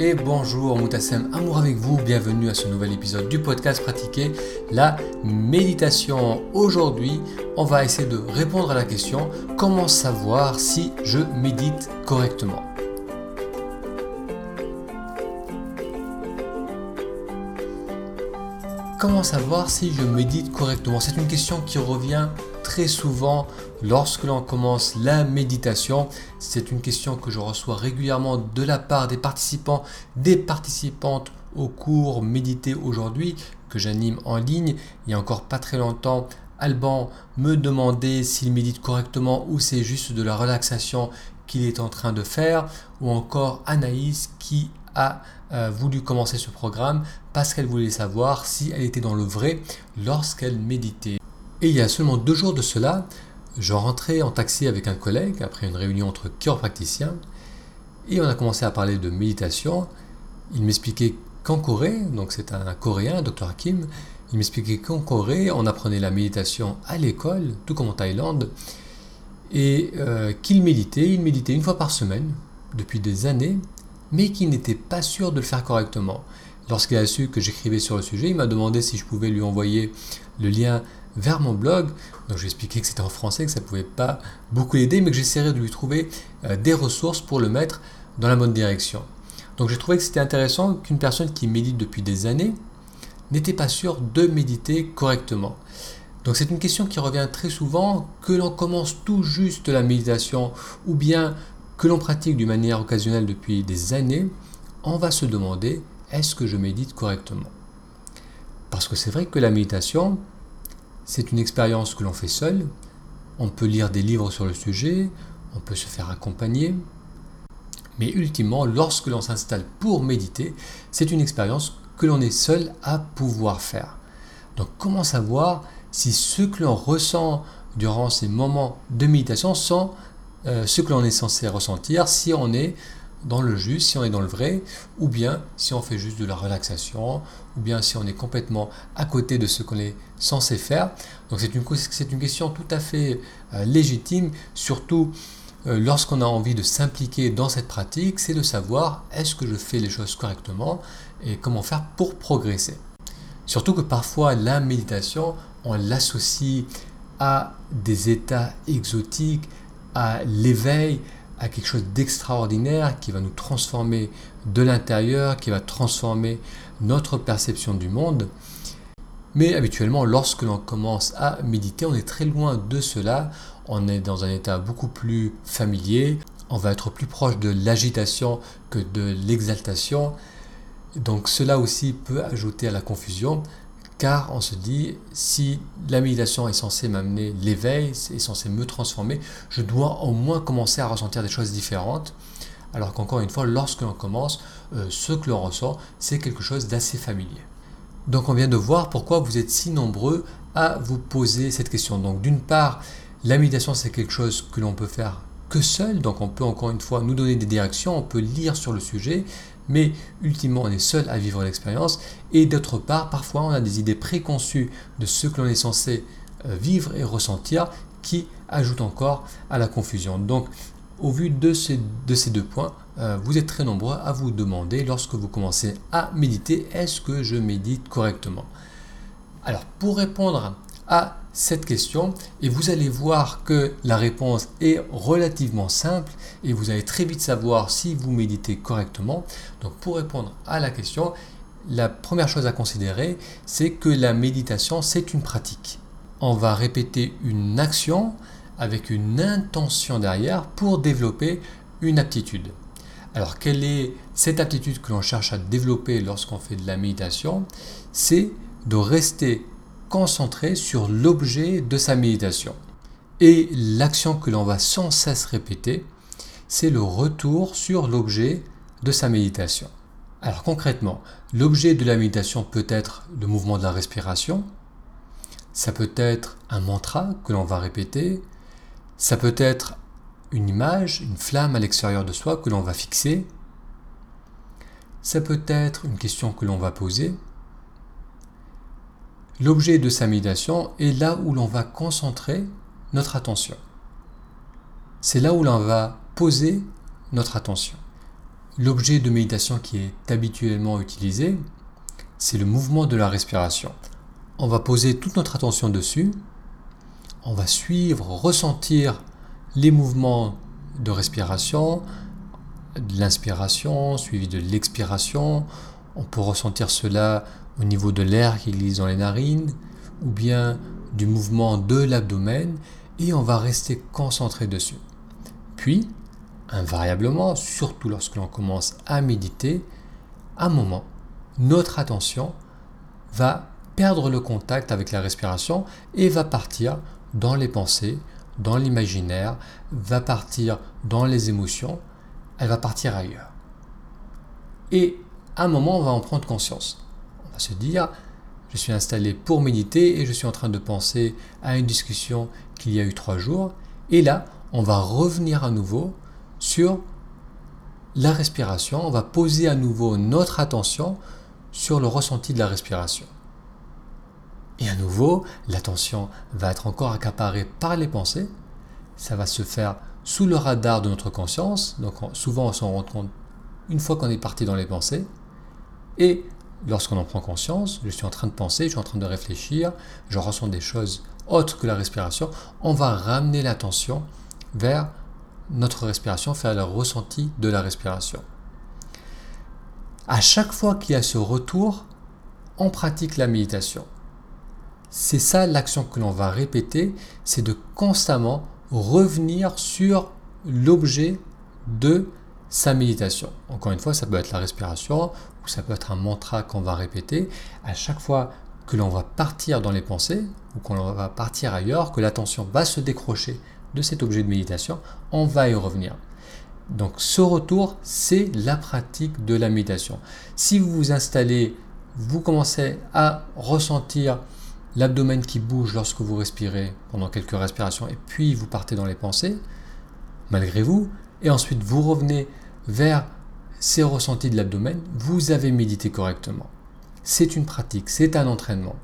et bonjour Moutassem, amour avec vous, bienvenue à ce nouvel épisode du podcast Pratiquer la méditation. Aujourd'hui, on va essayer de répondre à la question comment savoir si je médite correctement? Comment savoir si je médite correctement? C'est une question qui revient très souvent lorsque l'on commence la méditation. C'est une question que je reçois régulièrement de la part des participants, des participantes au cours Méditer aujourd'hui que j'anime en ligne. Il y a encore pas très longtemps, Alban me demandait s'il médite correctement ou c'est juste de la relaxation qu'il est en train de faire, ou encore Anaïs qui a euh, voulu commencer ce programme parce qu'elle voulait savoir si elle était dans le vrai lorsqu'elle méditait. Et il y a seulement deux jours de cela, je rentrais en taxi avec un collègue après une réunion entre chiropracticiens et on a commencé à parler de méditation. Il m'expliquait qu'en Corée, donc c'est un Coréen, Dr Hakim, il m'expliquait qu'en Corée, on apprenait la méditation à l'école, tout comme en Thaïlande, et euh, qu'il méditait, il méditait une fois par semaine depuis des années, mais qu'il n'était pas sûr de le faire correctement. Lorsqu'il a su que j'écrivais sur le sujet, il m'a demandé si je pouvais lui envoyer le lien vers mon blog. Donc je lui ai expliqué que c'était en français, que ça ne pouvait pas beaucoup l'aider, mais que j'essaierais de lui trouver euh, des ressources pour le mettre dans la bonne direction. Donc j'ai trouvé que c'était intéressant qu'une personne qui médite depuis des années n'était pas sûre de méditer correctement. Donc c'est une question qui revient très souvent, que l'on commence tout juste la méditation ou bien que l'on pratique d'une manière occasionnelle depuis des années, on va se demander est-ce que je médite correctement? Parce que c'est vrai que la méditation, c'est une expérience que l'on fait seul. On peut lire des livres sur le sujet, on peut se faire accompagner. Mais ultimement, lorsque l'on s'installe pour méditer, c'est une expérience que l'on est seul à pouvoir faire. Donc comment savoir si ce que l'on ressent durant ces moments de méditation sont euh, ce que l'on est censé ressentir, si on est dans le juste, si on est dans le vrai, ou bien si on fait juste de la relaxation, ou bien si on est complètement à côté de ce qu'on est censé faire. Donc c'est une, une, question tout à fait euh, légitime, surtout euh, lorsqu'on a envie de s'impliquer dans cette pratique, c'est de savoir est-ce que je fais les choses correctement et comment faire pour progresser. Surtout que parfois la méditation, on l'associe à des états exotiques, à l'éveil, à quelque chose d'extraordinaire qui va nous transformer de l'intérieur, qui va transformer notre perception du monde. Mais habituellement, lorsque l'on commence à méditer, on est très loin de cela. On est dans un état beaucoup plus familier. On va être plus proche de l'agitation que de l'exaltation. Donc cela aussi peut ajouter à la confusion car on se dit, si la méditation est censée m'amener l'éveil, est censée me transformer, je dois au moins commencer à ressentir des choses différentes. Alors qu'encore une fois, lorsque l'on commence, euh, ce que l'on ressent, c'est quelque chose d'assez familier. Donc on vient de voir pourquoi vous êtes si nombreux à vous poser cette question. Donc d'une part, la méditation, c'est quelque chose que l'on peut faire que seul, donc on peut encore une fois nous donner des directions, on peut lire sur le sujet, mais ultimement on est seul à vivre l'expérience, et d'autre part, parfois on a des idées préconçues de ce que l'on est censé euh, vivre et ressentir qui ajoutent encore à la confusion. Donc au vu de ces, de ces deux points, euh, vous êtes très nombreux à vous demander lorsque vous commencez à méditer, est-ce que je médite correctement? Alors pour répondre à cette question et vous allez voir que la réponse est relativement simple et vous allez très vite savoir si vous méditez correctement. Donc pour répondre à la question, la première chose à considérer, c'est que la méditation, c'est une pratique. On va répéter une action avec une intention derrière pour développer une aptitude. Alors quelle est cette aptitude que l'on cherche à développer lorsqu'on fait de la méditation? C'est de rester concentré sur l'objet de sa méditation. Et l'action que l'on va sans cesse répéter, c'est le retour sur l'objet de sa méditation. Alors concrètement, l'objet de la méditation peut être le mouvement de la respiration, ça peut être un mantra que l'on va répéter, ça peut être une image, une flamme à l'extérieur de soi que l'on va fixer, ça peut être une question que l'on va poser, L'objet de sa méditation est là où l'on va concentrer notre attention. C'est là où l'on va poser notre attention. l'objet de méditation qui est habituellement utilisé, c'est le mouvement de la respiration. On va poser toute notre attention dessus, on va suivre, ressentir les mouvements de respiration, de l'inspiration suivi de l'expiration. On peut ressentir cela au niveau de l'air qui glisse dans les narines ou bien du mouvement de l'abdomen et on va rester concentré dessus. Puis, invariablement, surtout lorsque l'on commence à méditer, à un moment, notre attention va perdre le contact avec la respiration et va partir dans les pensées, dans l'imaginaire, va partir dans les émotions, elle va partir ailleurs. Et un moment, on va en prendre conscience. On va se dire, je suis installé pour méditer et je suis en train de penser à une discussion qu'il y a eu trois jours. Et là, on va revenir à nouveau sur la respiration. On va poser à nouveau notre attention sur le ressenti de la respiration. Et à nouveau, l'attention va être encore accaparée par les pensées. Ça va se faire sous le radar de notre conscience. Donc souvent on s'en rend compte une fois qu'on est parti dans les pensées. Et lorsqu'on en prend conscience, je suis en train de penser, je suis en train de réfléchir, je ressens des choses autres que la respiration, on va ramener l'attention vers notre respiration, vers le ressenti de la respiration. À chaque fois qu'il y a ce retour, on pratique la méditation. C'est ça l'action que l'on va répéter, c'est de constamment revenir sur l'objet de sa méditation. Encore une fois, ça peut être la respiration ou ça peut être un mantra qu'on va répéter. À chaque fois que l'on va partir dans les pensées ou qu'on va partir ailleurs, que l'attention va se décrocher de cet objet de méditation, on va y revenir. Donc ce retour, c'est la pratique de la méditation. Si vous vous installez, vous commencez à ressentir l'abdomen qui bouge lorsque vous respirez pendant quelques respirations, et puis vous partez dans les pensées, malgré vous, et ensuite vous revenez vers ces ressentis de l'abdomen, vous avez médité correctement. C'est une pratique, c'est un entraînement.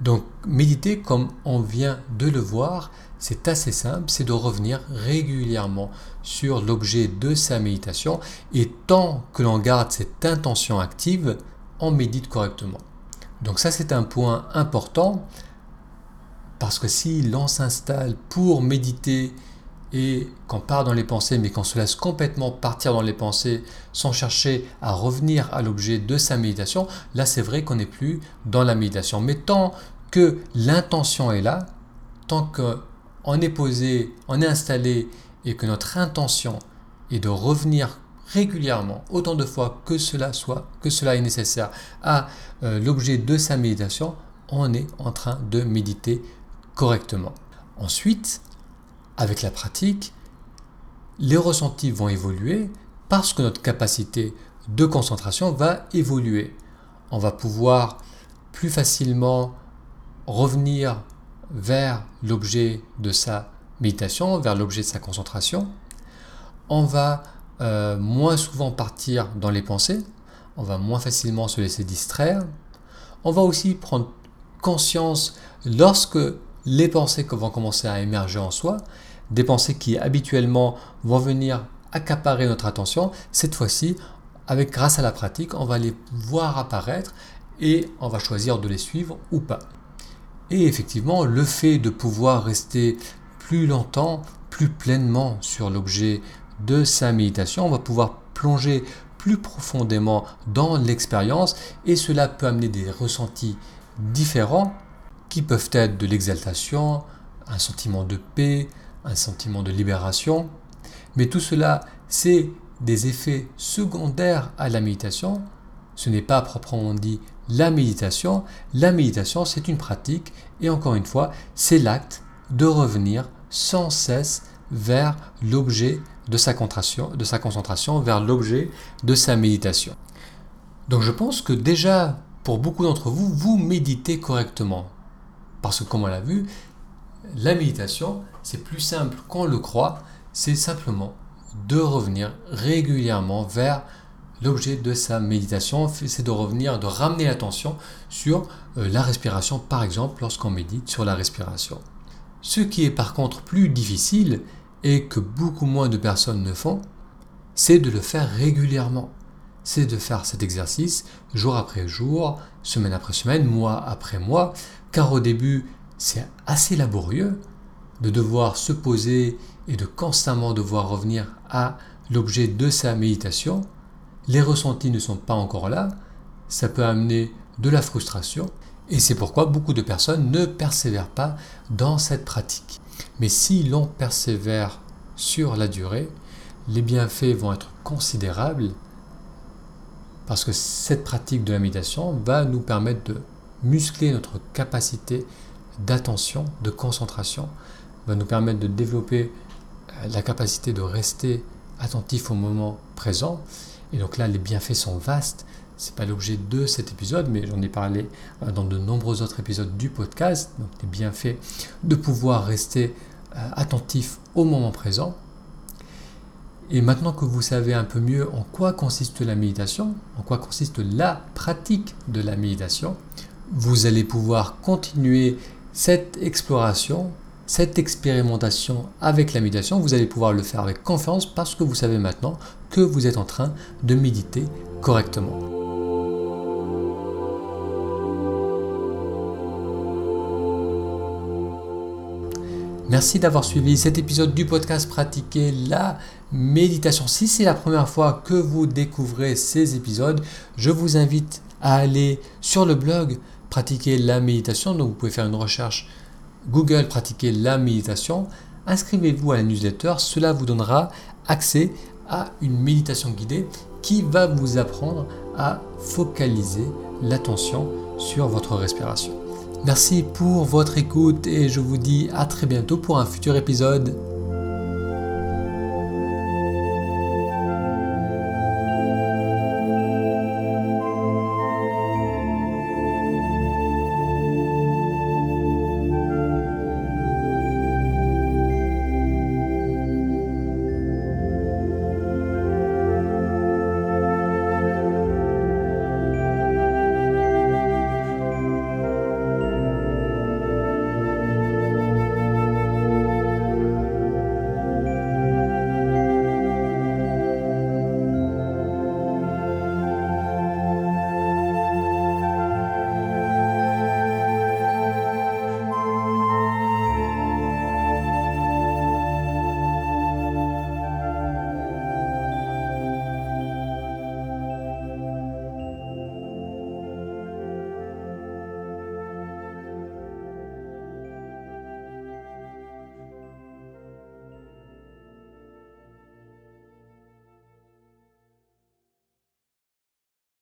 Donc méditer, comme on vient de le voir, c'est assez simple, c'est de revenir régulièrement sur l'objet de sa méditation, et tant que l'on garde cette intention active, on médite correctement. Donc ça c'est un point important parce que si l'on s'installe pour méditer et qu'on part dans les pensées mais qu'on se laisse complètement partir dans les pensées sans chercher à revenir à l'objet de sa méditation, là c'est vrai qu'on n'est plus dans la méditation. Mais tant que l'intention est là, tant qu'on est posé, on est installé et que notre intention est de revenir régulièrement, autant de fois que cela soit, que cela est nécessaire à euh, l'objet de sa méditation, on est en train de méditer correctement. Ensuite, avec la pratique, les ressentis vont évoluer parce que notre capacité de concentration va évoluer. On va pouvoir plus facilement revenir vers l'objet de sa méditation, vers l'objet de sa concentration. On va euh, moins souvent partir dans les pensées, on va moins facilement se laisser distraire. On va aussi prendre conscience lorsque les pensées vont commencer à émerger en soi, des pensées qui habituellement vont venir accaparer notre attention, cette fois-ci, avec grâce à la pratique, on va les voir apparaître et on va choisir de les suivre ou pas. Et effectivement, le fait de pouvoir rester plus longtemps, plus pleinement sur l'objet de sa méditation, on va pouvoir plonger plus profondément dans l'expérience et cela peut amener des ressentis différents qui peuvent être de l'exaltation, un sentiment de paix, un sentiment de libération. Mais tout cela, c'est des effets secondaires à la méditation. Ce n'est pas proprement dit la méditation. La méditation, c'est une pratique et encore une fois, c'est l'acte de revenir sans cesse vers l'objet de sa, de sa concentration, vers l'objet de sa méditation. Donc je pense que déjà, pour beaucoup d'entre vous, vous méditez correctement. Parce que comme on l'a vu, la méditation, c'est plus simple qu'on le croit, c'est simplement de revenir régulièrement vers l'objet de sa méditation, c'est de revenir, de ramener l'attention sur euh, la respiration, par exemple, lorsqu'on médite sur la respiration. Ce qui est par contre plus difficile, et que beaucoup moins de personnes ne font, c'est de le faire régulièrement. C'est de faire cet exercice jour après jour, semaine après semaine, mois après mois, car au début, c'est assez laborieux de devoir se poser et de constamment devoir revenir à l'objet de sa méditation. Les ressentis ne sont pas encore là, ça peut amener de la frustration et c'est pourquoi beaucoup de personnes ne persévèrent pas dans cette pratique. Mais si l'on persévère sur la durée, les bienfaits vont être considérables parce que cette pratique de la méditation va nous permettre de muscler notre capacité d'attention, de concentration, va nous permettre de développer euh, la capacité de rester attentif au moment présent. Et donc là, les bienfaits sont vastes. Ce n'est pas l'objet de cet épisode, mais j'en ai parlé euh, dans de nombreux autres épisodes du podcast. Donc les bienfaits de pouvoir rester euh, attentif au moment présent. Et maintenant que vous savez un peu mieux en quoi consiste la méditation, en quoi consiste la pratique de la méditation, vous allez pouvoir continuer cette exploration, cette expérimentation avec la méditation. Vous allez pouvoir le faire avec confiance parce que vous savez maintenant que vous êtes en train de méditer correctement. Merci d'avoir suivi cet épisode du podcast Pratiquer la méditation. Si c'est la première fois que vous découvrez ces épisodes, je vous invite à aller sur le blog Pratiquer la méditation. Donc vous pouvez faire une recherche Google Pratiquer la méditation. Inscrivez-vous à la newsletter. Cela vous donnera accès à une méditation guidée qui va vous apprendre à focaliser l'attention sur votre respiration. Merci pour votre écoute et je vous dis à très bientôt pour un futur épisode.